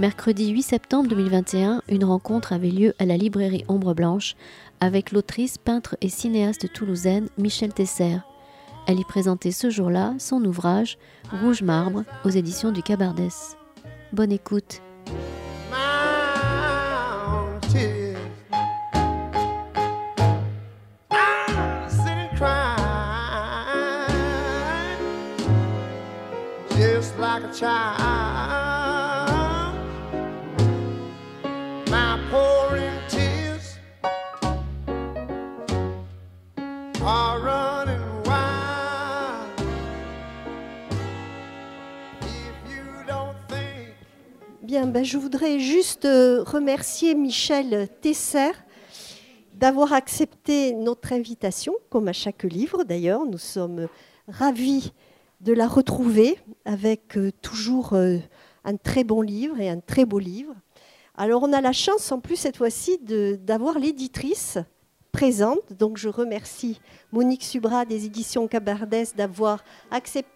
Mercredi 8 septembre 2021, une rencontre avait lieu à la librairie Ombre Blanche avec l'autrice, peintre et cinéaste toulousaine Michel Tesser. Elle y présentait ce jour-là son ouvrage Rouge Marbre aux éditions du Cabardès. Bonne écoute. Ben, je voudrais juste euh, remercier Michel Tesser d'avoir accepté notre invitation, comme à chaque livre d'ailleurs. Nous sommes ravis de la retrouver avec euh, toujours euh, un très bon livre et un très beau livre. Alors on a la chance en plus cette fois-ci d'avoir l'éditrice présente. Donc je remercie Monique Subra des éditions Cabardès d'avoir accepté,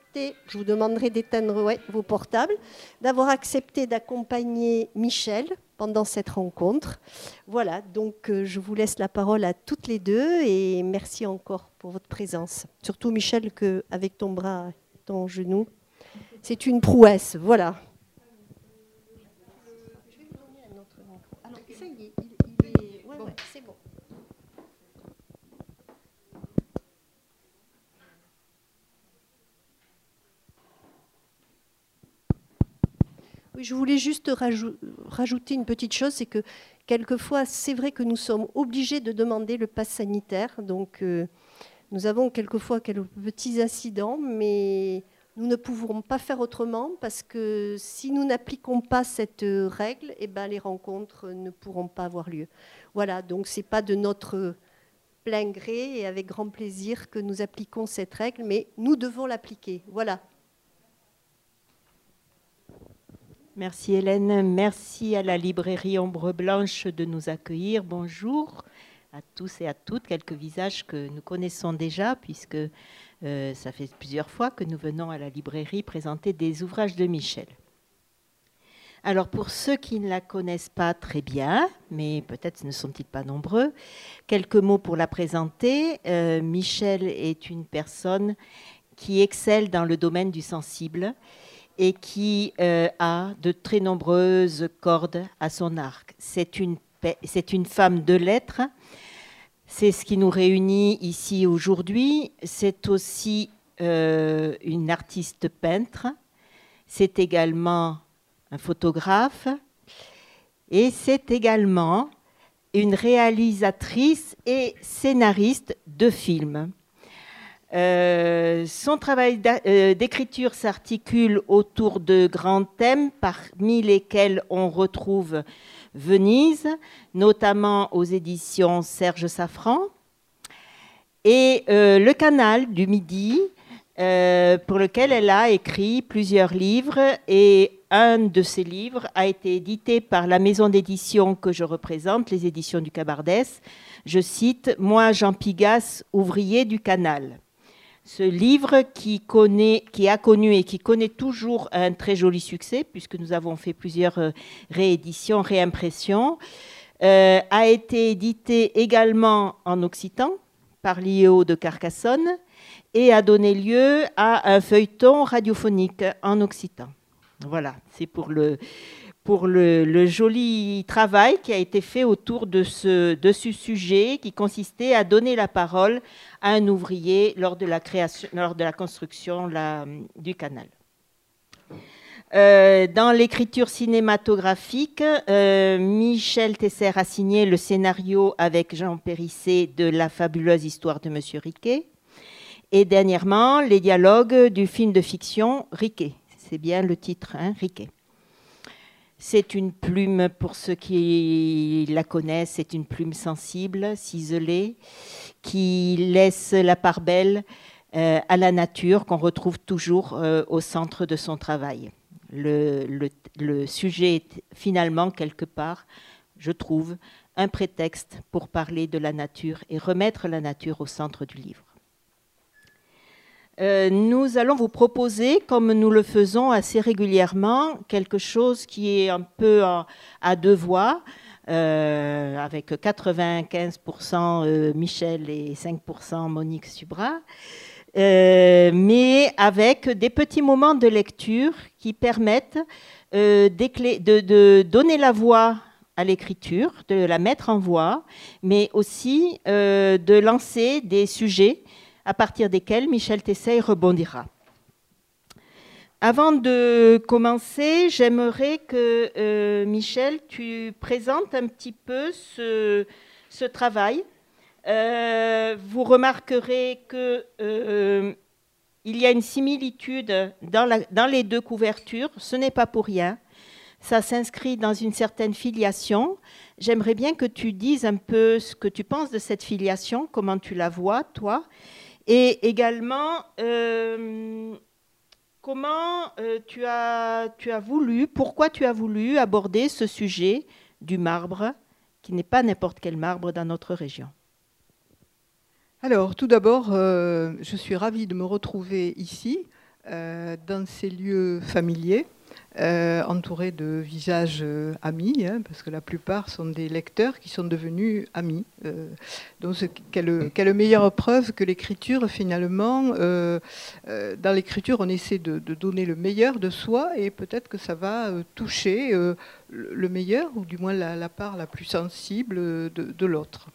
je vous demanderai d'éteindre vos portables, d'avoir accepté d'accompagner Michel pendant cette rencontre. Voilà, donc euh, je vous laisse la parole à toutes les deux et merci encore pour votre présence. Surtout Michel, que avec ton bras, ton genou, c'est une prouesse. Voilà. Oui, je voulais juste rajouter une petite chose, c'est que quelquefois, c'est vrai que nous sommes obligés de demander le pass sanitaire. Donc, euh, nous avons quelquefois quelques petits incidents, mais nous ne pouvons pas faire autrement parce que si nous n'appliquons pas cette règle, eh ben, les rencontres ne pourront pas avoir lieu. Voilà, donc ce n'est pas de notre plein gré et avec grand plaisir que nous appliquons cette règle, mais nous devons l'appliquer. Voilà, Merci Hélène, merci à la librairie Ombre Blanche de nous accueillir. Bonjour à tous et à toutes, quelques visages que nous connaissons déjà puisque euh, ça fait plusieurs fois que nous venons à la librairie présenter des ouvrages de Michel. Alors pour ceux qui ne la connaissent pas très bien, mais peut-être ne sont-ils pas nombreux, quelques mots pour la présenter. Euh, Michel est une personne qui excelle dans le domaine du sensible et qui euh, a de très nombreuses cordes à son arc. C'est une, une femme de lettres. C'est ce qui nous réunit ici aujourd'hui. C'est aussi euh, une artiste peintre. C'est également un photographe. Et c'est également une réalisatrice et scénariste de films. Euh, son travail euh, d'écriture s'articule autour de grands thèmes, parmi lesquels on retrouve Venise, notamment aux éditions Serge Safran, et euh, Le Canal du Midi, pour lequel elle a écrit plusieurs livres, et un de ces livres a été édité par la maison d'édition que je représente, les éditions du Cabardès. Je cite Moi, Jean Pigas, ouvrier du Canal ce livre qui, a connu et qui connaît toujours un très joli succès, puisque nous avons fait plusieurs euh, rééditions, réimpressions, euh, a été édité également en occitan par l'IEO de Carcassonne et a donné lieu à un feuilleton radiophonique en occitan. Voilà, c'est pour le, pour le, joli travail qui a été fait autour de ce, sujet qui consistait à donner la parole à un ouvrier lors de la, création, lors de la construction du canal. Euh, dans l'écriture cinématographique, euh, Michel Tesser a signé le scénario avec Jean Périssé de La fabuleuse histoire de Monsieur Riquet. Et dernièrement, les dialogues du film de fiction Riquet. C'est bien le titre, hein, Riquet. C'est une plume, pour ceux qui la connaissent, c'est une plume sensible, ciselée, qui laisse la part belle euh, à la nature qu'on retrouve toujours euh, au centre de son travail. Le, le, sujet est finalement quelque part, je trouve, un prétexte pour parler de la nature et remettre la nature au centre du livre. Euh, nous allons vous proposer, comme nous le faisons assez régulièrement, quelque chose qui est un peu à, deux voix, euh, avec 95% euh, Michel et 5% Monique Subra, mais avec des petits moments de lecture qui permettent de, donner la voix à l'écriture, de la mettre en voix, mais aussi de lancer des sujets à partir desquels Michel Tessay rebondira. Avant de commencer, j'aimerais que euh, Michel, tu présentes un petit peu ce, travail. Euh, vous remarquerez qu'il euh, y a une similitude dans les deux couvertures. Ce n'est pas pour rien. Ça s'inscrit dans une certaine filiation. J'aimerais bien que tu dises un peu ce que tu penses de cette filiation, comment tu la vois, toi, et également, euh, comment euh, tu, as, tu as voulu, pourquoi tu as voulu aborder ce sujet du marbre, qui n'est pas n'importe quel marbre dans notre région? Alors, tout d'abord, euh, je suis ravie de me retrouver ici, dans ces lieux familiers. Euh, entouré de visages euh, amis, hein, parce que la plupart sont des lecteurs qui sont devenus amis. Euh, donc, quelle, quelle, meilleure preuve que l'écriture, finalement, dans l'écriture, on essaie de, donner le meilleur de soi, et peut-être que ça va toucher le meilleur, ou du moins la, part la plus sensible de, de l'autre.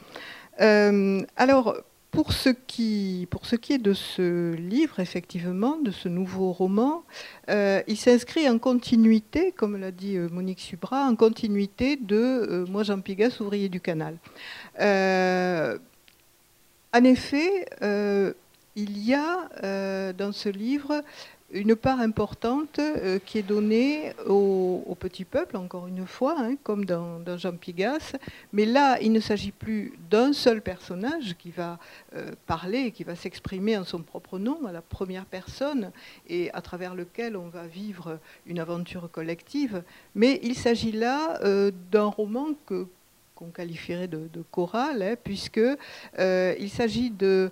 alors, pour ce, qui, pour ce qui est de ce livre, effectivement, de ce nouveau roman, euh, il s'inscrit en continuité, comme l'a dit euh, Monique Subra, en continuité de euh, Moi Jean Pigas, ouvrier du canal. en effet, il y a dans ce livre une part importante euh, qui est donnée au, petit peuple, encore une fois, hein, comme dans, Jean Pigas. Mais là, il ne s'agit plus d'un seul personnage qui va euh, parler, qui va s'exprimer en son propre nom, à la première personne, et à travers lequel on va vivre une aventure collective. Mais il s'agit là euh, d'un roman qu'on qualifierait de, choral, hein, puisque il s'agit de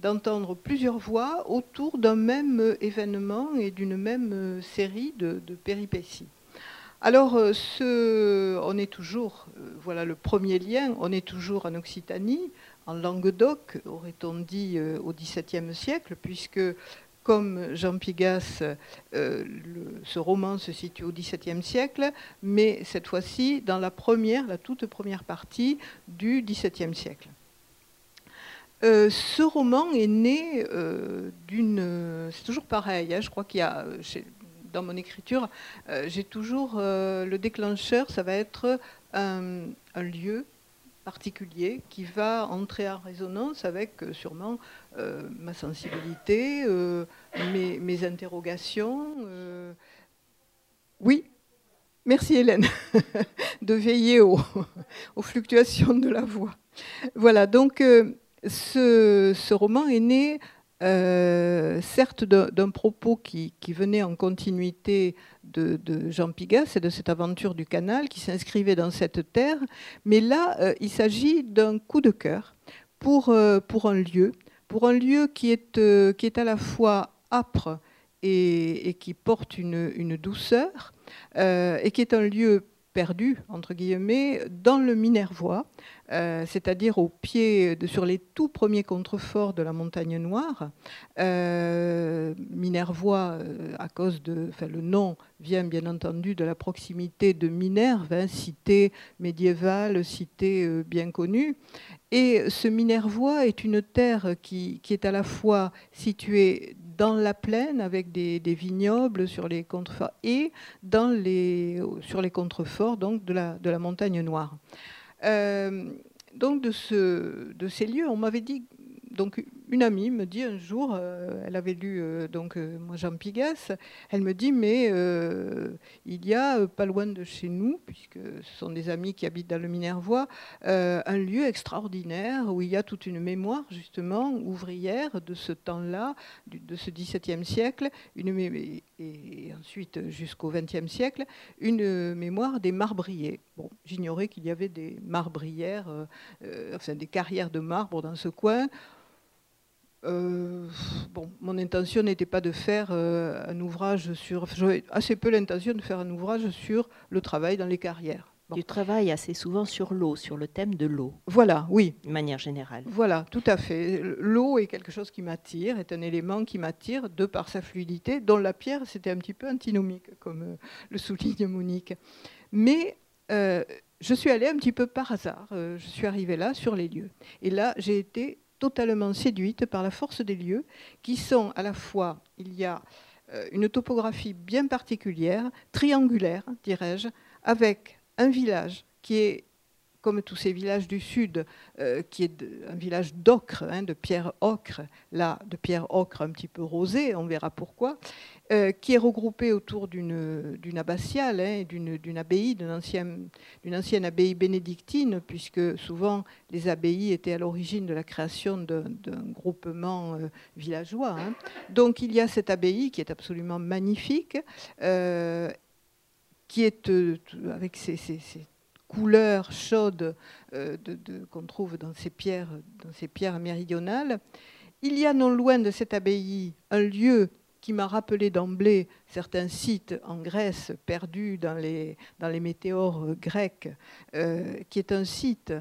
d'entendre plusieurs voix autour d'un même événement et d'une même série de, péripéties. Alors, euh, on est toujours, euh, voilà le premier lien, on est toujours en Occitanie, en Languedoc, aurait-on dit euh, au XVIIe siècle, puisque comme Jean Pigas, ce roman se situe au XVIIe siècle, mais cette fois-ci dans la première, la toute première partie du XVIIe siècle. Euh, ce roman est né euh, d'une. C'est toujours pareil, hein, je crois qu'il y a. Dans mon écriture, euh, j'ai toujours. le déclencheur, ça va être un, lieu particulier qui va entrer en résonance avec sûrement ma sensibilité, mes, interrogations. Oui, merci Hélène de veiller aux, aux, fluctuations de la voix. Voilà, donc ce, roman est né euh, certes d'un propos qui, venait en continuité de, Jean Pigas et de cette aventure du canal qui s'inscrivait dans cette terre, mais là, euh, il s'agit d'un coup de cœur pour, euh, pour un lieu, pour un lieu qui est, qui est à la fois âpre et, qui porte une, une douceur, et qui est un lieu perdu, entre guillemets, dans le Minervois, euh, c'est-à-dire au pied, sur les tout premiers contreforts de la montagne Noire. Euh, Minervois, euh, à cause de. Enfin, le nom vient bien entendu de la proximité de Minerve, hein, cité médiévale, cité bien connue. Et ce Minervois est une terre qui, qui est à la fois située dans la plaine avec des, vignobles sur les contreforts et dans les, sur les contreforts donc de la, montagne noire. Euh, donc de, de ces lieux, on m'avait dit donc une amie me dit un jour, euh, elle avait lu euh, donc euh, moi Jean Pigas, elle me dit mais il y a pas loin de chez nous, puisque ce sont des amis qui habitent dans le Minervois, un lieu extraordinaire où il y a toute une mémoire justement ouvrière de ce temps-là, de ce XVIIe siècle, une, et ensuite jusqu'au XXe siècle, une mémoire des marbriers. J'ignorais qu'il y avait des marbrières, enfin des carrières de marbre dans ce coin euh, bon, mon intention n'était pas de faire euh, un ouvrage sur. J'avais assez peu l'intention de faire un ouvrage sur le travail dans les carrières. Du travail assez souvent sur l'eau, sur le thème de l'eau. Voilà, oui. De manière générale. Voilà, tout à fait. L'eau est quelque chose qui m'attire, est un élément qui m'attire de par sa fluidité, dont la pierre, c'était un petit peu antinomique, comme euh, le souligne Monique. Mais je suis allée un petit peu par hasard. je suis arrivée là, sur les lieux. Et là, j'ai été totalement séduite par la force des lieux, qui sont à la fois, il y a euh, une topographie bien particulière, triangulaire, dirais-je, avec un village qui est comme tous ces villages du sud, euh, qui est un village d'ocre, hein, de pierre ocre, là, de pierre ocre un petit peu rosée, on verra pourquoi, euh, qui est regroupé autour d'une abbatiale, hein, d'une abbaye, d'une ancienne, ancienne, abbaye bénédictine, puisque souvent les abbayes étaient à l'origine de la création d'un groupement euh, villageois. Hein. Donc il y a cette abbaye qui est absolument magnifique, qui est avec ses, ses, couleurs chaudes euh, qu'on trouve dans ces, pierres, dans ces pierres méridionales. Il y a non loin de cette abbaye un lieu qui m'a rappelé d'emblée certains sites en Grèce perdus dans les, dans les météores grecs, euh, qui est un site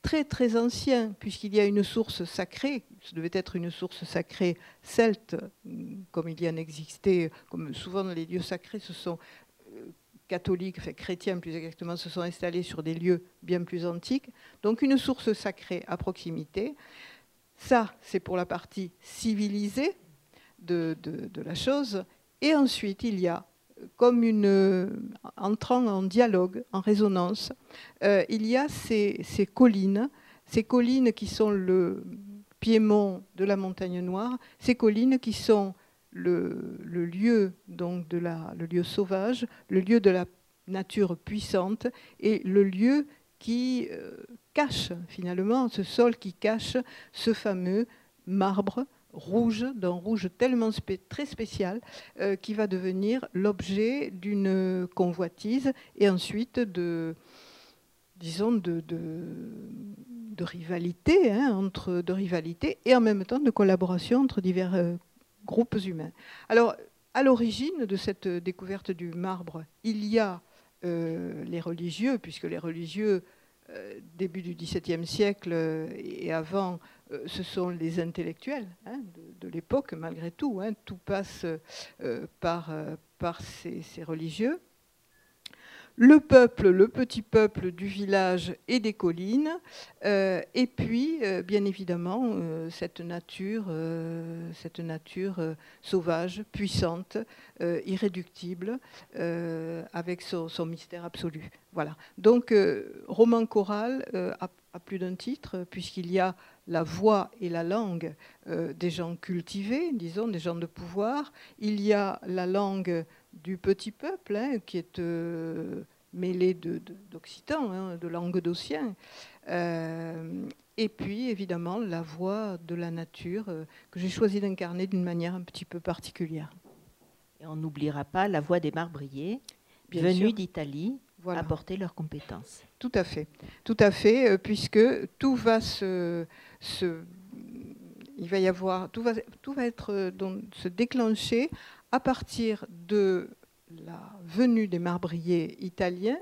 très très ancien, puisqu'il y a une source sacrée, ce devait être une source sacrée celte, comme il y en existait, comme souvent les lieux sacrés, ce sont catholiques, chrétiens plus exactement, se sont installés sur des lieux bien plus antiques. Donc une source sacrée à proximité. Ça, c'est pour la partie civilisée de, la chose. Et ensuite, il y a, comme une, entrant en dialogue, en résonance, euh, il y a ces collines, ces collines qui sont le piémont de la montagne noire, ces collines qui sont le, lieu donc de la, le lieu sauvage, le lieu de la nature puissante et le lieu qui euh, cache finalement ce sol qui cache ce fameux marbre rouge, d'un rouge tellement très spécial, euh, qui va devenir l'objet d'une convoitise et ensuite de, disons, de, de, rivalité, hein, entre, de rivalité et en même temps de collaboration entre divers euh, groupes humains. Alors, à l'origine de cette découverte du marbre, il y a euh, les religieux, puisque les religieux, euh, début du XVIIe siècle euh, et avant, ce sont les intellectuels hein, de, l'époque, malgré tout. Hein. tout passe par, par ces religieux le peuple, le petit peuple du village et des collines, euh, et puis euh, bien évidemment euh, cette nature, cette nature sauvage, puissante, irréductible, avec son, mystère absolu. Voilà. Donc roman choral à plus d'un titre, puisqu'il y a la voix et la langue des gens cultivés, disons, des gens de pouvoir. Il y a la langue du petit peuple, hein, qui est euh, mêlé d'occitan, de, hein, de languedocien. Euh, et puis, évidemment, la voix de la nature euh, que j'ai choisi d'incarner d'une manière un petit peu particulière. Et on n'oubliera pas la voix des marbriers, venus d'Italie, apporter leurs compétences. Tout à fait, tout à fait, puisque tout va se, il va y avoir, tout va, tout va être donc, se déclencher à partir de la venue des marbriers italiens,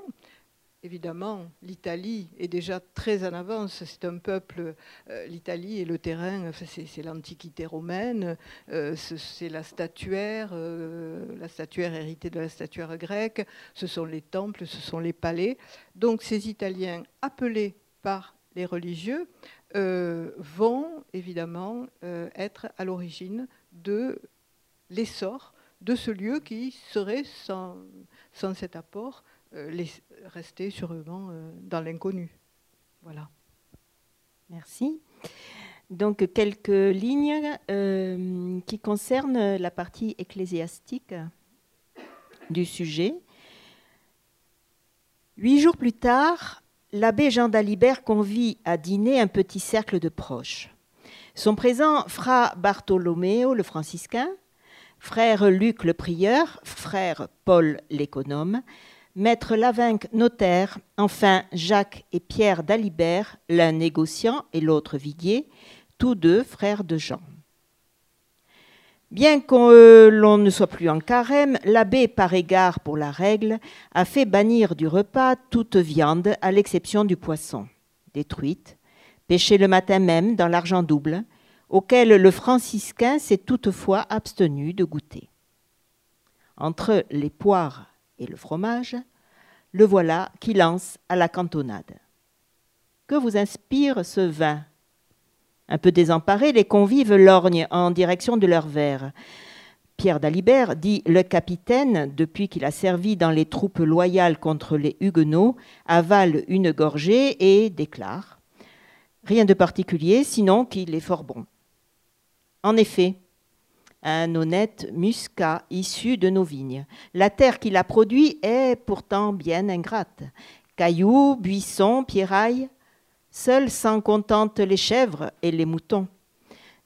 évidemment, l'Italie est déjà très en avance. C'est un peuple, euh, l'Italie et le terrain, c'est l'Antiquité romaine, euh, c'est la statuaire, euh, la statuaire héritée de la statuaire grecque, ce sont les temples, ce sont les palais. Donc ces Italiens appelés par les religieux vont évidemment être à l'origine de l'essor de ce lieu qui serait, sans, cet apport, euh, resté sûrement euh, dans l'inconnu. Voilà. Merci. Donc quelques lignes euh, qui concernent la partie ecclésiastique du sujet. Huit jours plus tard, l'abbé Jean d'Alibert convie à dîner un petit cercle de proches. Sont présents Fra Bartolomeo, le franciscain, frère Luc le prieur, frère Paul l'économe, maître Lavinck notaire, enfin Jacques et Pierre d'Alibert, l'un négociant et l'autre viguier, tous deux frères de Jean. Bien que l'on ne soit plus en carême, l'abbé, par égard pour la règle, a fait bannir du repas toute viande, à l'exception du poisson, des truites, pêché le matin même dans l'argent double, auquel le franciscain s'est toutefois abstenu de goûter. Entre les poires et le fromage, le voilà qui lance à la cantonade. Que vous inspire ce vin? Un peu désemparés, les convives lorgnent en direction de leur verre. Pierre d'Alibert dit Le capitaine, depuis qu'il a servi dans les troupes loyales contre les Huguenots, avale une gorgée et déclare Rien de particulier, sinon qu'il est fort bon. En effet, un honnête muscat issu de nos vignes. La terre qui l'a produit est pourtant bien ingrate. Cailloux, buissons, pierrailles, Seuls s'en contentent les chèvres et les moutons.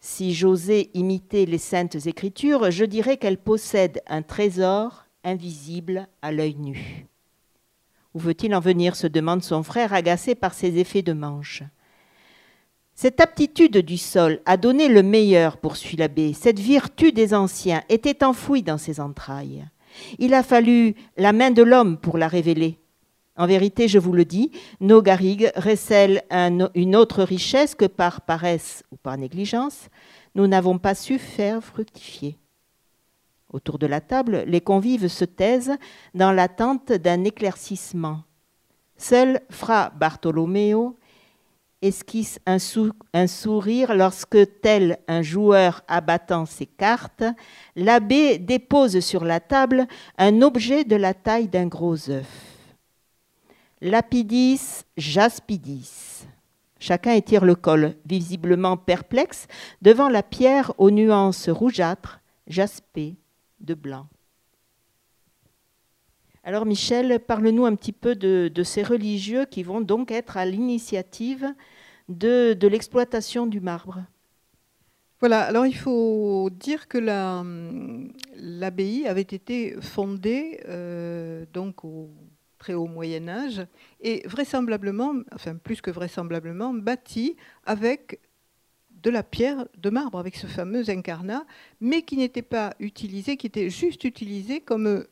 Si j'osais imiter les saintes écritures, je dirais qu'elles possèdent un trésor invisible à l'œil nu. Où veut-il en venir se demande son frère, agacé par ses effets de manche. Cette aptitude du sol a donné le meilleur, poursuit l'abbé. Cette vertu des anciens était enfouie dans ses entrailles. Il a fallu la main de l'homme pour la révéler. En vérité, je vous le dis, nos garrigues recèlent une autre richesse que par paresse ou par négligence, nous n'avons pas su faire fructifier. Autour de la table, les convives se taisent dans l'attente d'un éclaircissement. Seul Fra Bartolomeo esquisse un, sourire lorsque, tel un joueur abattant ses cartes, l'abbé dépose sur la table un objet de la taille d'un gros œuf. Lapidis, jaspidis. Chacun étire le col, visiblement perplexe, devant la pierre aux nuances rougeâtres, jaspées de blanc. Alors Michel, parle-nous un petit peu de, ces religieux qui vont donc être à l'initiative de, l'exploitation du marbre. Voilà, alors il faut dire que l'abbaye avait été fondée euh, donc au très haut Moyen Âge, et vraisemblablement, enfin plus que vraisemblablement, bâti avec de la pierre de marbre, avec ce fameux incarnat, mais qui n'était pas utilisé, qui était juste utilisé comme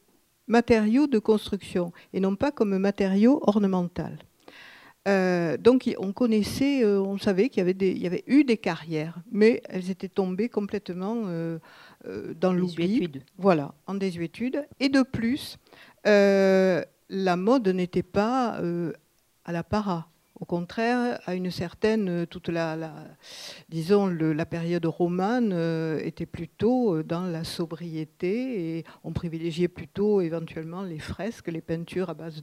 matériau de construction et non pas comme matériau ornemental. Euh, donc on connaissait, euh, on savait qu'il y, y, avait eu des carrières, mais elles étaient tombées complètement euh, dans l'oubli. Voilà, en désuétude. Et de plus, la mode n'était pas à la para. Au contraire, à une certaine, euh, toute la, disons, la période romane euh, était plutôt dans la sobriété et on privilégiait plutôt éventuellement les fresques, les peintures à base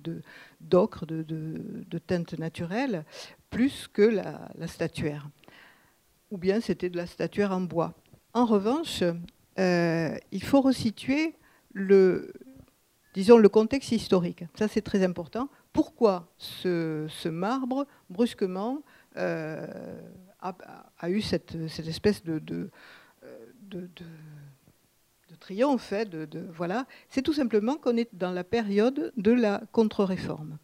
d'ocre, de, teintes naturelles, plus que la, statuaire. Ou bien c'était de la statuaire en bois. En revanche, il faut resituer le, le contexte historique. Ça, c'est très important. Pourquoi ce, marbre, brusquement, euh, a, eu cette, espèce de, de, de, triomphe hein, voilà. C'est tout simplement qu'on est dans la période de la contre-réforme.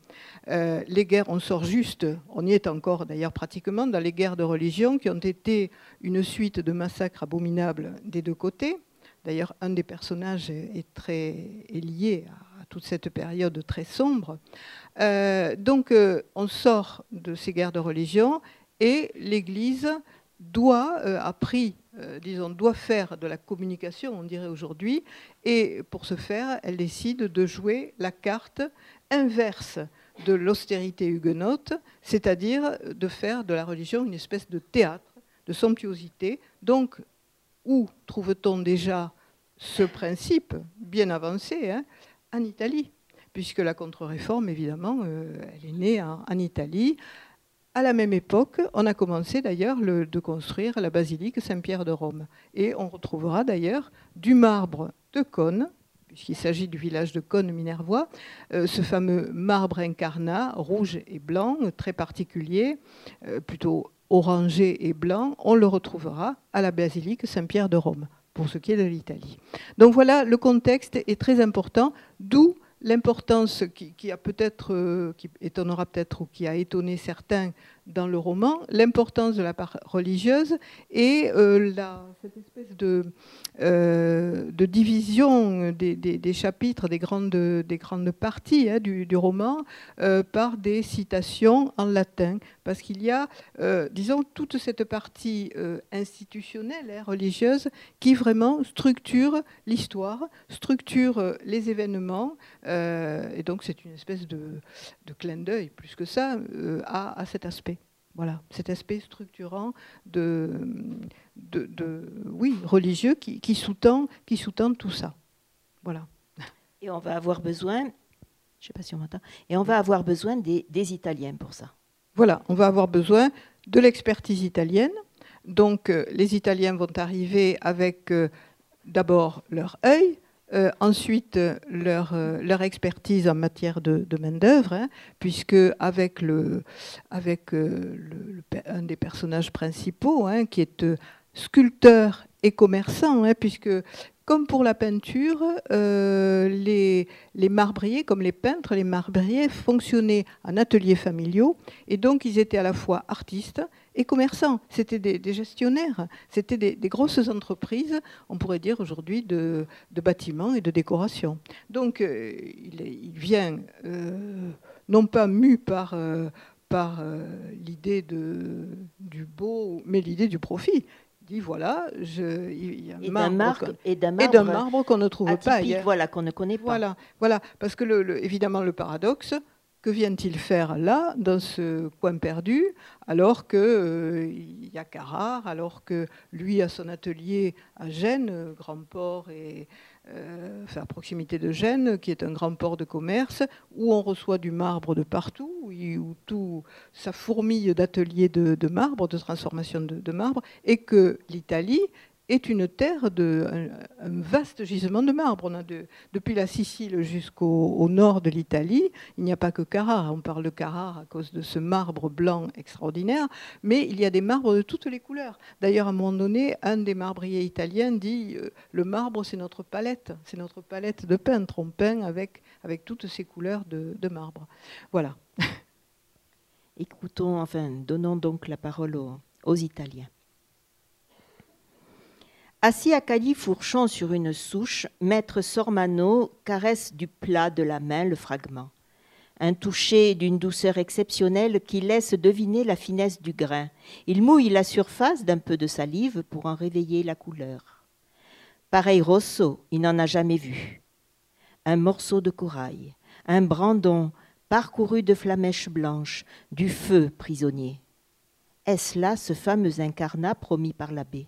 Euh, les guerres, on sort juste, on y est encore d'ailleurs pratiquement, dans les guerres de religion qui ont été une suite de massacres abominables des deux côtés. D'ailleurs, un des personnages est, très, lié à, toute cette période très sombre. Euh, donc, euh, on sort de ces guerres de religion et l'Église doit, euh, a pris, disons, doit faire de la communication, on dirait aujourd'hui, et pour ce faire, elle décide de jouer la carte inverse de l'austérité huguenote, c'est-à-dire de faire de la religion une espèce de théâtre, de somptuosité, donc où trouve-t-on déjà ce principe bien avancé hein, En Italie, puisque la contre-réforme, évidemment, euh, elle est née en, Italie. À la même époque, on a commencé d'ailleurs de construire la basilique Saint-Pierre de Rome. Et on retrouvera d'ailleurs du marbre de Cône, puisqu'il s'agit du village de Cône-Minervois, euh, ce fameux marbre incarnat, rouge et blanc, très particulier, euh, plutôt orangé et blanc, on le retrouvera à la basilique Saint-Pierre de Rome, pour ce qui est de l'Italie. Donc voilà, le contexte est très important, d'où l'importance qui, a peut-être, euh, qui étonnera peut-être qui a étonné certains dans le roman l'importance de la part religieuse et euh, cette espèce de, euh, division des, chapitres, des grandes, des grandes parties hein, du, roman euh, par des citations en latin. Parce qu'il y a, disons, toute cette partie institutionnelle, hein, religieuse, qui vraiment structure l'histoire, structure les événements. et donc c'est une espèce de, clin d'œil, plus que ça, à cet aspect. Voilà, cet aspect structurant de, de, oui, religieux qui, qui sous-tend sous tout ça. Voilà. Et on va avoir besoin, je sais pas si on m'entend, et on va avoir besoin des, des, Italiens pour ça. Voilà, on va avoir besoin de l'expertise italienne. Donc euh, les Italiens vont arriver avec euh, d'abord leur œil, euh, ensuite, leur, euh, leur, expertise en matière de, main-d'œuvre, hein, puisque avec, euh, un des personnages principaux, hein, qui est sculpteur et commerçant, hein, puisque comme pour la peinture, les, les, marbriers, comme les peintres, les marbriers fonctionnaient en ateliers familiaux, et donc ils étaient à la fois artistes et commerçants. C'était des, gestionnaires, c'était des, grosses entreprises, on pourrait dire aujourd'hui, de, bâtiments et de décoration. Donc euh, il, vient euh, non pas mu par, euh, par l'idée du beau, mais l'idée du profit. Il dit voilà, je, il y a un marbre, et d'un marbre, qu'on ne trouve pas ailleurs. Voilà, qu'on ne connaît pas. Voilà, voilà parce que le, évidemment le paradoxe, que vient-il faire là, dans ce coin perdu, alors qu'il euh, y a Carrare, alors que lui a son atelier à Gênes, grand port et euh, à proximité de Gênes, qui est un grand port de commerce, où on reçoit du marbre de partout, où, tout ça fourmille d'ateliers de, marbre, de transformation de marbre, et que l'Italie est une terre de un, vaste gisement de marbre. Depuis la Sicile jusqu'au nord de l'Italie, il n'y a pas que Carrare. On parle de Carrare à cause de ce marbre blanc extraordinaire, mais il y a des marbres de toutes les couleurs. D'ailleurs, à un moment donné, un des marbriers italiens dit euh, le marbre, c'est notre palette, c'est notre palette de peintre. On peint avec avec toutes ces couleurs de, marbre. Voilà. Écoutons, enfin, donnons donc la parole aux Italiens. Assis à califourchon sur une souche, maître Sormano caresse du plat de la main le fragment. Un toucher d'une douceur exceptionnelle qui laisse deviner la finesse du grain. Il mouille la surface d'un peu de salive pour en réveiller la couleur. Pareil Rosso, il n'en a jamais vu. Un morceau de corail, un brandon parcouru de flamèches blanches, du feu prisonnier. Est-ce là ce fameux incarnat promis par l'abbé?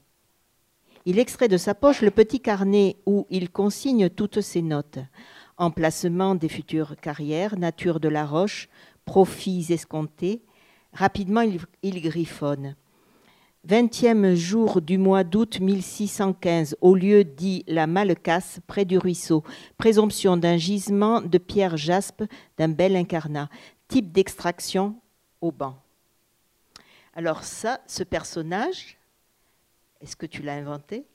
Il extrait de sa poche le petit carnet où il consigne toutes ses notes. Emplacement des futures carrières, nature de la roche, profits escomptés. Rapidement, il, griffonne. Vingtième jour du mois d'août 1615, au lieu dit la Malcasse, près du ruisseau. Présomption d'un gisement de pierre jaspe d'un bel incarnat. Type d'extraction au banc. Alors ça, ce personnage, est-ce que tu l'as inventé?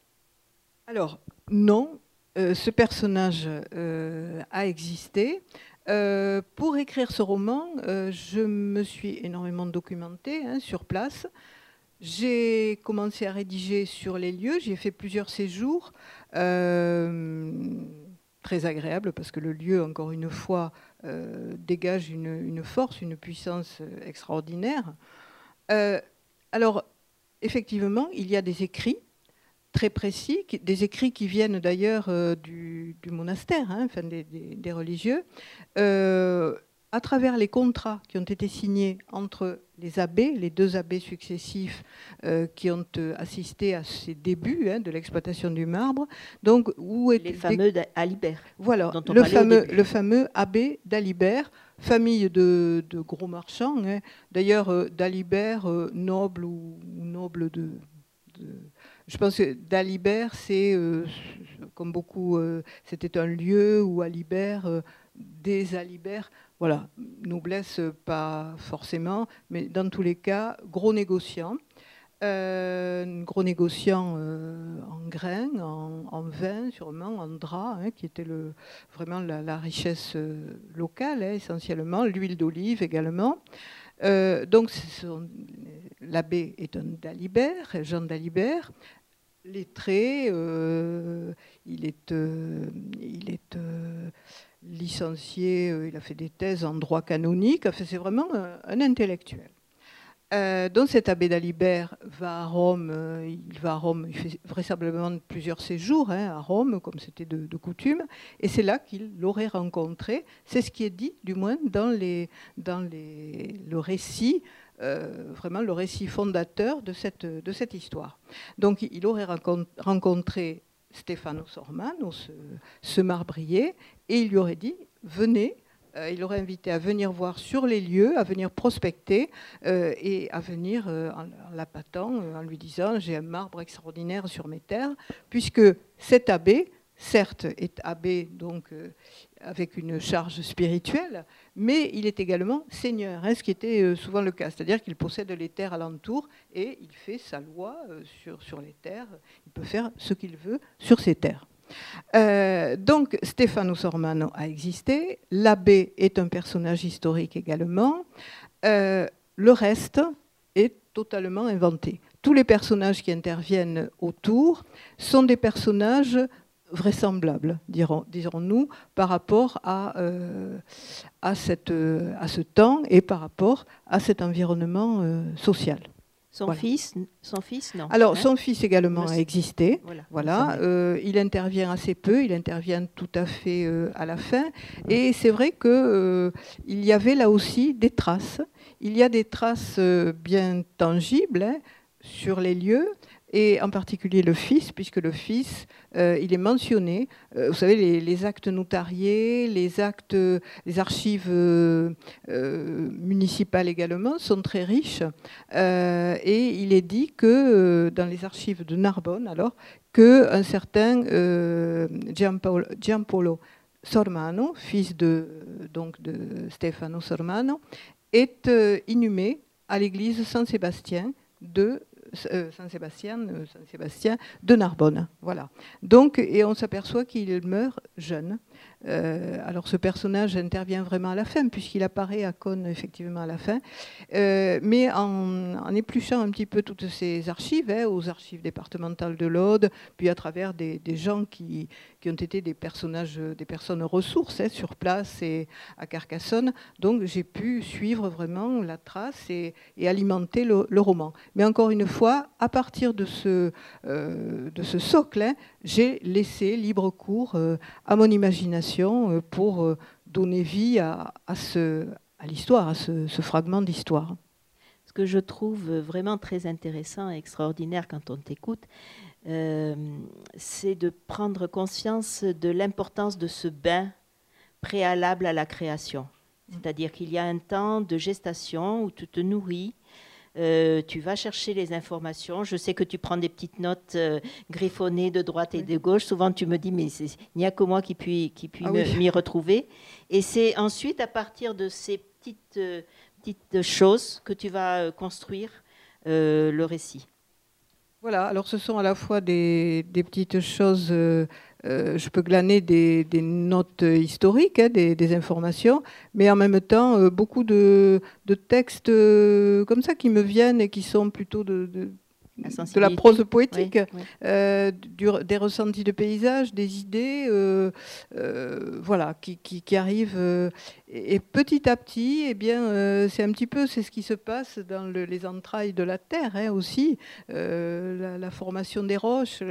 Alors, non. Euh, ce personnage euh, a existé. Euh, pour écrire ce roman, je me suis énormément documentée hein, sur place. J'ai commencé à rédiger sur les lieux, j'ai fait plusieurs séjours, très agréables parce que le lieu, encore une fois, dégage une, une, force, une puissance extraordinaire. alors, effectivement, il y a des écrits très précis, des écrits qui viennent d'ailleurs euh, du, monastère, hein, enfin des, religieux, euh, à travers les contrats qui ont été signés entre les abbés, les deux abbés successifs euh, qui ont assisté à ces débuts hein, de l'exploitation du marbre. Donc, où les fameux d'Alibert. Voilà, le fameux, le fameux abbé d'Alibert famille de, gros marchands. Hein. D'ailleurs, euh, d'Alibert, euh, noble ou, noble de, Je pense que d'Alibert, c'est, euh, comme beaucoup, c'était un lieu où Alibert, des Alibert, voilà, noblesse pas forcément, mais dans tous les cas, gros négociants. Euh, gros négociant euh, en grains, en, vin sûrement, en drap, hein, qui était vraiment la, richesse euh, locale hein, essentiellement, l'huile d'olive également. donc, l'abbé est un Dalibert, Jean Dalibert, lettré, il est, il est licencié, il a fait des thèses en droit canonique, c'est vraiment un intellectuel. Euh, donc cet abbé d'Alibert va à Rome, euh, il va à Rome, il fait vraisemblablement plusieurs séjours hein, à Rome, comme c'était de, coutume, et c'est là qu'il l'aurait rencontré. C'est ce qui est dit, du moins, dans, le récit, euh, vraiment le récit fondateur de cette, histoire. Donc il aurait rencontré Stefano Sormano, ce, ce marbrier, et il lui aurait dit, venez, il aurait invité à venir voir sur les lieux, à venir prospecter euh, et à venir euh, en, l'appâtant, en lui disant j'ai un marbre extraordinaire sur mes terres, puisque cet abbé, certes, est abbé donc avec une charge spirituelle, mais il est également seigneur, hein, ce qui était souvent le cas, c'est-à-dire qu'il possède les terres alentour et il fait sa loi sur, sur les terres, il peut faire ce qu'il veut sur ses terres. Euh, donc Stefano Sormano a existé, l'abbé est un personnage historique également, euh, le reste est totalement inventé. Tous les personnages qui interviennent autour sont des personnages vraisemblables, dirons-nous, par rapport euh, à, ce temps et par rapport à cet environnement social. Son fils, son fils, non. Alors, hein son fils également a existé. Voilà. Euh, il intervient assez peu. Il intervient tout à fait euh, à la fin. Et c'est vrai que euh, il y avait là aussi des traces. Il y a des traces bien tangibles hein, sur les lieux et en particulier le fils, puisque le fils, euh, il est mentionné. Euh, vous savez, les, actes notariés, les actes, les archives euh, municipales également sont très riches. et il est dit que dans les archives de Narbonne, alors, qu'un certain Giampaolo, Giampolo Sormano, fils de, donc de Stefano Sormano, est inhumé à l'église Saint-Sébastien de Saint-Sébastien, euh, Saint-Sébastien de Narbonne. Voilà. Donc, et on s'aperçoit qu'il meurt jeune. Euh, alors ce personnage intervient vraiment à la fin, puisqu'il apparaît à Cône effectivement à la fin. mais en, épluchant un petit peu toutes ces archives, hein, aux archives départementales de l'Aude, puis à travers des, gens qui, ont été des personnages, des personnes ressources hein, sur place et à Carcassonne. Donc j'ai pu suivre vraiment la trace et, alimenter le, roman. Mais encore une fois, à partir de ce, euh, socle, hein, j'ai laissé libre cours euh, à mon imagination euh, pour donner vie à, l'histoire, à ce, ce fragment d'histoire. Ce que je trouve vraiment très intéressant et extraordinaire quand on t'écoute, euh, c'est de prendre conscience de l'importance de ce bain préalable à la création. C'est-à-dire qu'il y a un temps de gestation où tu te nourris, euh, tu vas chercher les informations. Je sais que tu prends des petites notes euh, griffonnées de droite et de gauche. Souvent, tu me dis, mais il n'y a que moi qui puis, qui puis ah m'y retrouver. Et c'est ensuite, à partir de ces petites, petites choses, que tu vas construire le récit. Voilà, alors ce sont à la fois des, petites choses, euh, euh, je peux glaner des, notes historiques, hein, des, informations, mais en même temps euh, beaucoup de, textes comme ça qui me viennent et qui sont plutôt de la prose poétique, euh, des ressentis de paysage, des idées, euh, euh, voilà, qui, qui, arrivent. et petit à petit, eh bien, c'est un petit peu, c'est ce qui se passe dans les entrailles de la terre hein, aussi, la, formation des roches.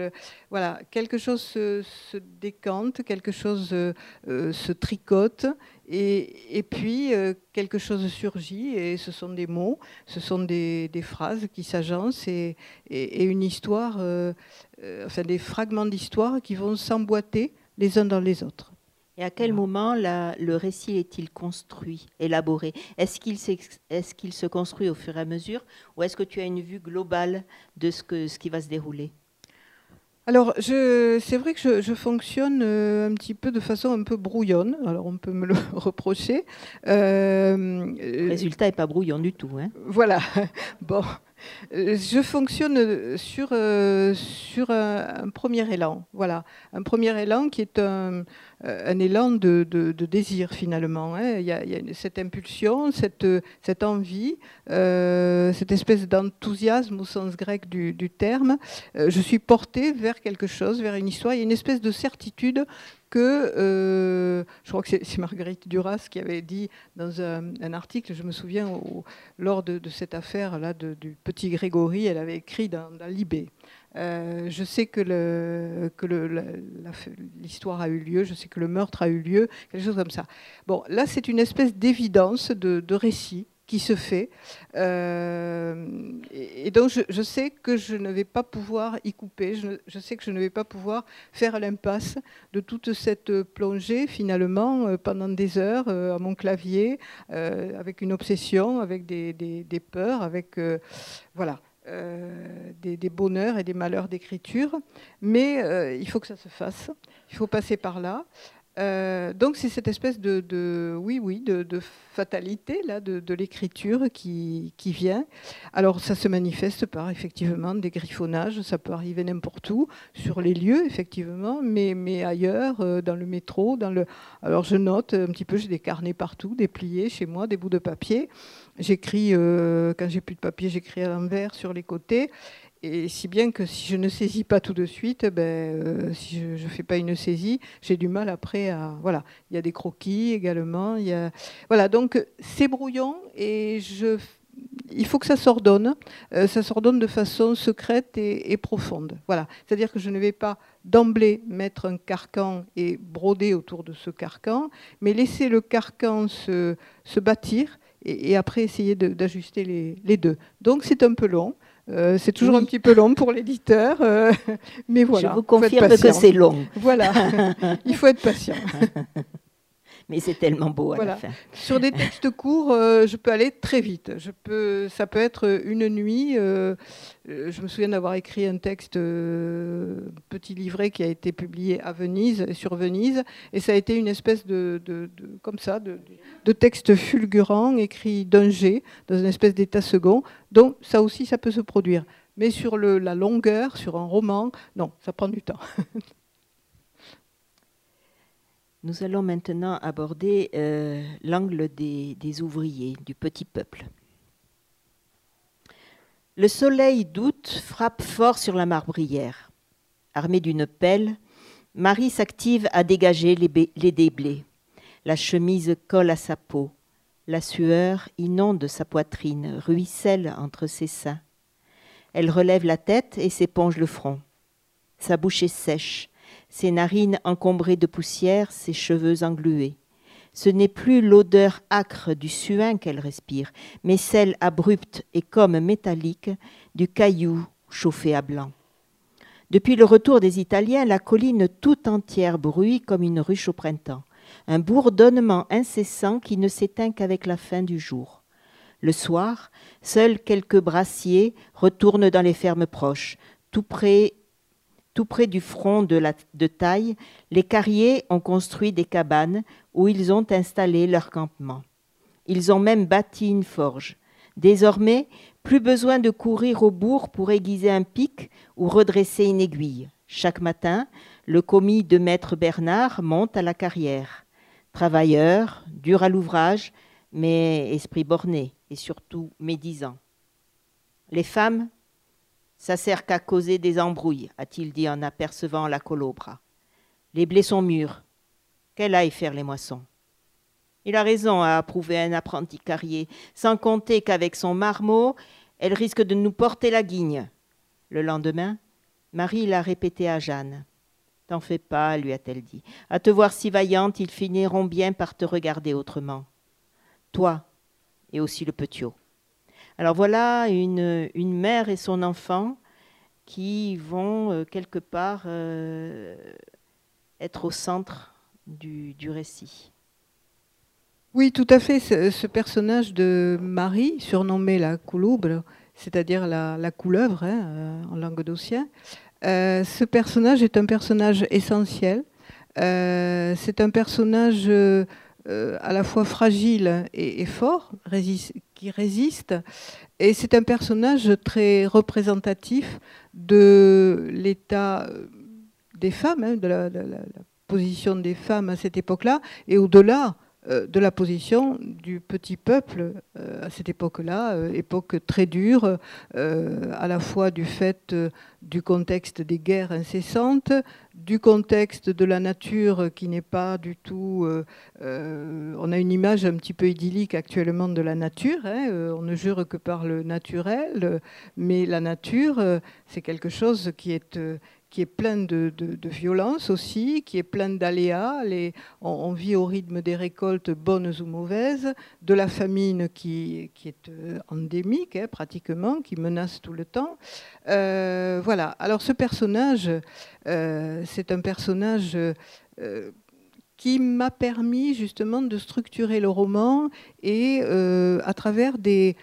voilà, quelque chose se, se, décante, quelque chose se tricote. Et, puis, euh, quelque chose surgit, et ce sont des mots, ce sont des, phrases qui s'agencent, et, une histoire, euh, euh, enfin des fragments d'histoire qui vont s'emboîter les uns dans les autres. Et à quel moment le récit est-il construit, élaboré? Est-ce qu'il se construit au fur et à mesure, ou est-ce que tu as une vue globale de ce qui va se dérouler? Alors, c'est vrai que je, fonctionne euh, un petit peu de façon un peu brouillonne. Alors, on peut me le reprocher. Euh, le résultat n'est pas brouillon du tout. Hein voilà. Bon, Je fonctionne sur, sur un, premier élan. Voilà, un premier élan qui est un, élan de, désir finalement. Hein. Il, y a, cette impulsion, cette, envie, cette espèce d'enthousiasme au sens grec du, terme. je suis portée vers quelque chose, vers une histoire. Il y a une espèce de certitude que, euh, je crois que c'est Marguerite Duras qui avait dit dans un, article, je me souviens, lors de, cette affaire-là du petit Grégory, elle avait écrit dans, dans Libé. Euh, je sais que, l'histoire a eu lieu, je sais que le meurtre a eu lieu, quelque chose comme ça. Bon, là, c'est une espèce d'évidence de, récit qui se fait. Euh, et, donc, je, sais que je ne vais pas pouvoir y couper. Je, sais que je ne vais pas pouvoir faire l'impasse de toute cette plongée, finalement, euh, pendant des heures à mon clavier, avec une obsession, avec des peurs, avec. voilà. Des, des, bonheurs et des malheurs d'écriture, mais il faut que ça se fasse, il faut passer par là. Euh, donc c'est cette espèce de, oui oui de, fatalité là de, l'écriture qui, vient. Alors ça se manifeste par effectivement des griffonnages, ça peut arriver n'importe où sur les lieux effectivement, mais, mais ailleurs euh, dans le métro, dans le. Alors je note un petit peu, j'ai des carnets partout, des pliés chez moi, des bouts de papier. J'écris euh, quand j'ai plus de papier, j'écris à l'envers sur les côtés. Et si bien que si je ne saisis pas tout de suite, ben, euh, si je ne fais pas une saisie, j'ai du mal après à. Voilà, il y a des croquis également. Y a, voilà, donc c'est brouillon et je, il faut que ça s'ordonne. Euh, ça s'ordonne de façon secrète et, profonde. Voilà, c'est-à-dire que je ne vais pas d'emblée mettre un carcan et broder autour de ce carcan, mais laisser le carcan se, se bâtir et, après essayer d'ajuster les, les deux. Donc c'est un peu long. Euh, c'est toujours un petit peu long pour l'éditeur, euh, mais voilà. Je vous confirme que c'est long. Voilà, il faut être patient. mais c'est tellement beau à la fin. Sur des textes courts, euh, je peux aller très vite. Je peux, ça peut être une nuit. Euh, euh, je me souviens d'avoir écrit un texte, petit livret qui a été publié à Venise, sur Venise, et ça a été une espèce de, comme ça, de, texte fulgurant, écrit d'un jet, dans une espèce d'état second. Donc ça aussi, ça peut se produire. Mais sur le, la longueur, sur un roman, non, ça prend du temps. Nous allons maintenant aborder euh, l'angle des, ouvriers, du petit peuple. Le soleil d'août frappe fort sur la marbrière. Armée d'une pelle, Marie s'active à dégager les, les déblais. La chemise colle à sa peau. La sueur inonde sa poitrine, ruisselle entre ses seins. Elle relève la tête et s'éponge le front. Sa bouche est sèche, ses narines encombrées de poussière, ses cheveux englués. Ce n'est plus l'odeur âcre du suin qu'elle respire, mais celle abrupte et comme métallique du caillou chauffé à blanc. Depuis le retour des Italiens, la colline tout entière bruit comme une ruche au printemps, un bourdonnement incessant qui ne s'éteint qu'avec la fin du jour. Le soir, seuls quelques brassiers retournent dans les fermes proches, tout près tout près du front de, la, de taille, les carriers ont construit des cabanes où ils ont installé leur campement. Ils ont même bâti une forge. Désormais, plus besoin de courir au bourg pour aiguiser un pic ou redresser une aiguille. Chaque matin, le commis de maître Bernard monte à la carrière. Travailleur, dur à l'ouvrage, mais esprit borné et surtout médisant. Les femmes ça sert qu'à causer des embrouilles, a-t-il dit en apercevant la colobra. Les blés sont mûrs. Qu'elle aille faire les moissons? Il a raison, à approuver un apprenti carrier, sans compter qu'avec son marmot, elle risque de nous porter la guigne. Le lendemain, Marie l'a répété à Jeanne. T'en fais pas, lui a-t-elle dit. À te voir si vaillante, ils finiront bien par te regarder autrement. Toi, et aussi le petiot. Alors voilà une, mère et son enfant qui vont euh, quelque part euh, être au centre du, récit. Oui, tout à fait. Ce, personnage de Marie, surnommée la couloubre, c'est-à-dire la, couleuvre hein, euh, en langue d'Ossien, ce personnage est un personnage essentiel. c'est un personnage à la fois fragile et, fort, qui résiste. Et c'est un personnage très représentatif de l'état des femmes, hein, de, la, position des femmes à cette époque-là, et au-delà euh, de la position du petit peuple euh, à cette époque-là, euh, époque très dure, à la fois du fait du contexte des guerres incessantes, du contexte de la nature qui n'est pas du tout... on a une image un petit peu idyllique actuellement de la nature, hein, on ne jure que par le naturel, mais la nature, c'est quelque chose qui est qui est plein de, violence aussi, qui est plein d'aléas. On, vit au rythme des récoltes bonnes ou mauvaises, de la famine qui, est euh, endémique hein, pratiquement, qui menace tout le temps. Euh, voilà. Alors ce personnage, euh, c'est un personnage qui m'a permis justement de structurer le roman et à travers des,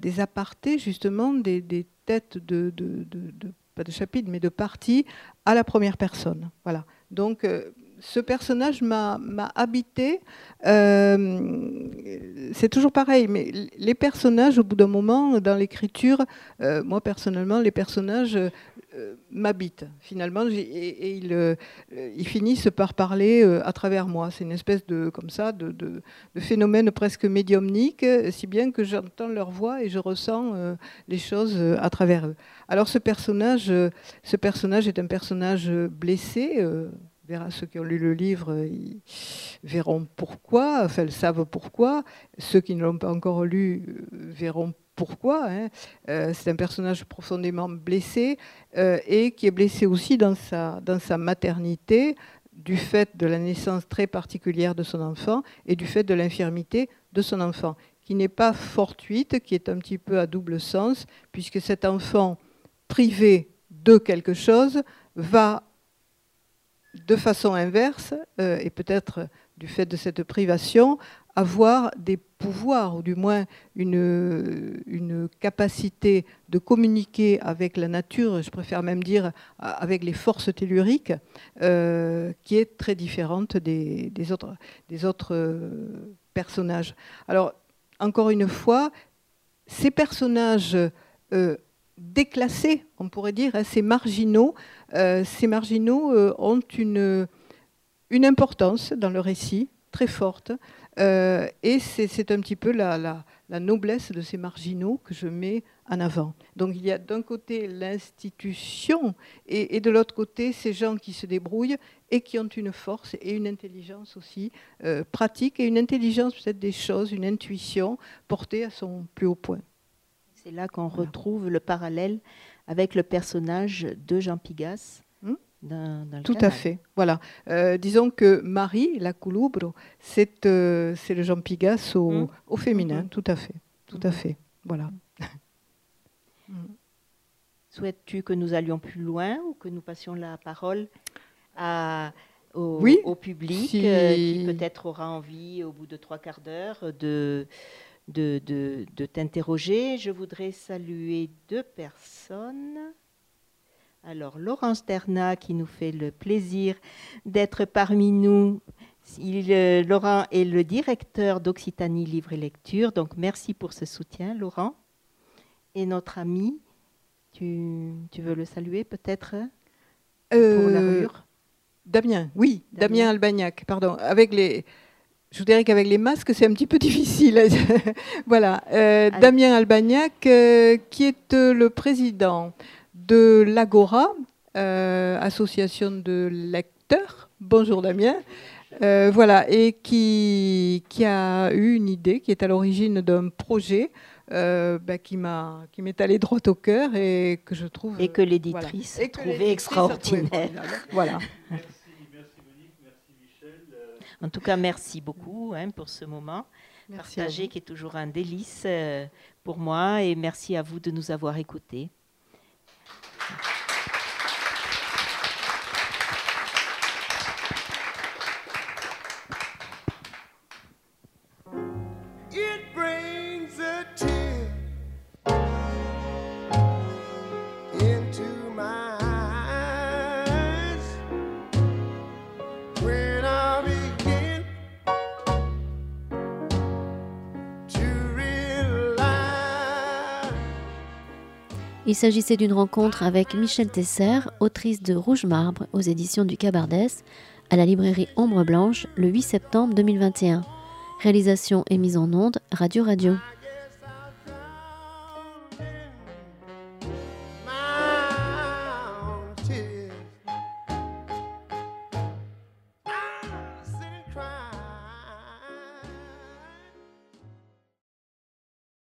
des apartés justement des, têtes de, de, pas de chapitre, mais de partie à la première personne. Voilà. Donc, euh, ce personnage m'a habité. Euh, c'est toujours pareil, mais les personnages, au bout d'un moment, dans l'écriture, euh, moi personnellement, les personnages m'habitent finalement, et, ils, finissent par parler à travers moi. C'est une espèce de, comme ça, de, phénomène presque médiumnique, si bien que j'entends leur voix et je ressens les choses à travers eux. Alors ce personnage, euh, ce personnage est un personnage euh, blessé. Euh, verra ceux qui ont lu le livre, ils verront pourquoi, enfin ils savent pourquoi. Ceux qui ne l'ont pas encore lu verront pourquoi. Hein. c'est un personnage profondément blessé et qui est blessé aussi dans sa, dans sa maternité du fait de la naissance très particulière de son enfant et du fait de l'infirmité de son enfant, qui n'est pas fortuite, qui est un petit peu à double sens, puisque cet enfant privé de quelque chose va de façon inverse, euh, et peut-être du fait de cette privation, avoir des pouvoirs, ou du moins une, capacité de communiquer avec la nature, je préfère même dire avec les forces telluriques, euh, qui est très différente des, autres, euh, personnages. Alors, encore une fois, ces personnages déclassés, on pourrait dire, hein, ces marginaux. Euh, ces marginaux euh, ont une, une importance dans le récit très forte. Euh, et c'est un petit peu la, la, noblesse de ces marginaux que je mets en avant. Donc il y a d'un côté l'institution et, de l'autre côté ces gens qui se débrouillent et qui ont une force et une intelligence aussi pratique et une intelligence peut-être des choses, une intuition portée à son plus haut point. C'est là qu'on retrouve le parallèle avec le personnage de Jean Pigas. Hmm? Tout à fait. Voilà. Euh, disons que Marie, la Couloubro, c'est euh, le Jean Pigas au, hmm? au féminin. Hmm. Tout à fait. Tout à fait. Voilà. Souhaites-tu que nous allions plus loin ou que nous passions la parole à, au, au, public euh, qui peut-être aura envie, au bout de trois quarts d'heure, de de, t'interroger. Je voudrais saluer deux personnes. Alors, Laurence Terna, qui nous fait le plaisir d'être parmi nous. Il, euh, Laurent est le directeur d'Occitanie Livre et Lecture, donc merci pour ce soutien, Laurent. Et notre ami, tu, veux le saluer peut-être euh, pour la Damien, oui, Damien, Damien Albagnac, pardon. Avec les, je vous dirais qu'avec les masques, c'est un petit peu difficile. voilà. Euh, Damien Albagnac, euh, qui est euh, le président de l'Agora, association de lecteurs. Bonjour Damien. voilà, et qui, qui a eu une idée, qui est à l'origine d'un projet bah, qui m'a qui m'est allé droit au cœur et que je trouve et que l'éditrice a trouvé extraordinaire. Voilà. En tout cas, merci beaucoup hein, pour ce moment partagé qui est toujours un délice euh, pour moi et merci à vous de nous avoir écoutés. Il s'agissait d'une rencontre avec Michel Tesser, autrice de Rouge Marbre aux éditions du Cabardès, à la librairie Ombre Blanche le 8 septembre 2021. Réalisation et mise en onde Radio Radio.